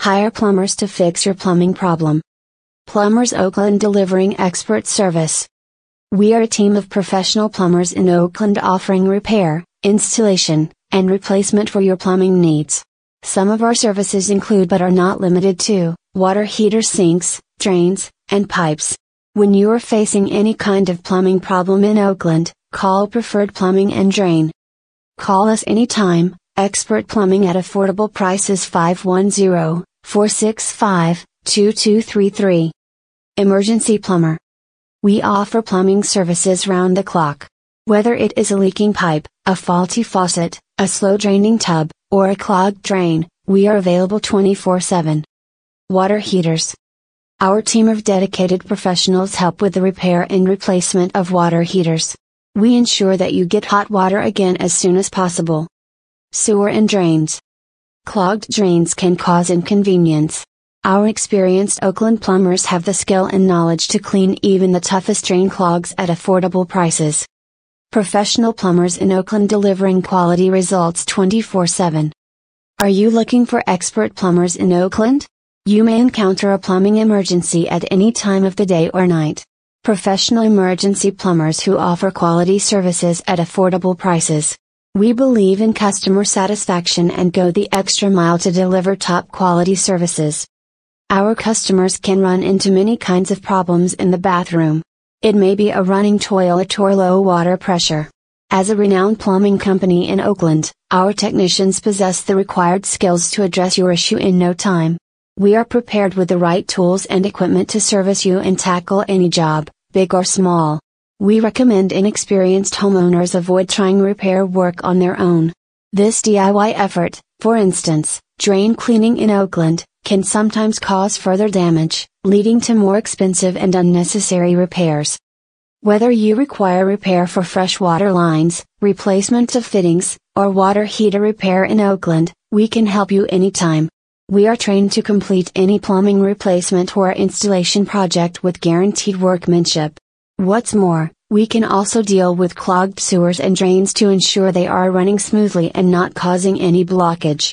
Hire plumbers to fix your plumbing problem. Plumbers Oakland delivering expert service. We are a team of professional plumbers in Oakland offering repair, installation, and replacement for your plumbing needs. Some of our services include but are not limited to water heater sinks, drains, and pipes. When you are facing any kind of plumbing problem in Oakland, call Preferred Plumbing and Drain. Call us anytime, Expert Plumbing at affordable prices 510 465 2233. Emergency Plumber. We offer plumbing services round the clock. Whether it is a leaking pipe, a faulty faucet, a slow draining tub, or a clogged drain, we are available 24 7. Water heaters. Our team of dedicated professionals help with the repair and replacement of water heaters. We ensure that you get hot water again as soon as possible. Sewer and drains. Clogged drains can cause inconvenience. Our experienced Oakland plumbers have the skill and knowledge to clean even the toughest drain clogs at affordable prices. Professional plumbers in Oakland delivering quality results 24 7. Are you looking for expert plumbers in Oakland? You may encounter a plumbing emergency at any time of the day or night. Professional emergency plumbers who offer quality services at affordable prices. We believe in customer satisfaction and go the extra mile to deliver top quality services. Our customers can run into many kinds of problems in the bathroom. It may be a running toilet or low water pressure. As a renowned plumbing company in Oakland, our technicians possess the required skills to address your issue in no time. We are prepared with the right tools and equipment to service you and tackle any job, big or small. We recommend inexperienced homeowners avoid trying repair work on their own. This DIY effort, for instance, drain cleaning in Oakland, can sometimes cause further damage, leading to more expensive and unnecessary repairs. Whether you require repair for fresh water lines, replacement of fittings, or water heater repair in Oakland, we can help you anytime. We are trained to complete any plumbing replacement or installation project with guaranteed workmanship. What's more, we can also deal with clogged sewers and drains to ensure they are running smoothly and not causing any blockage.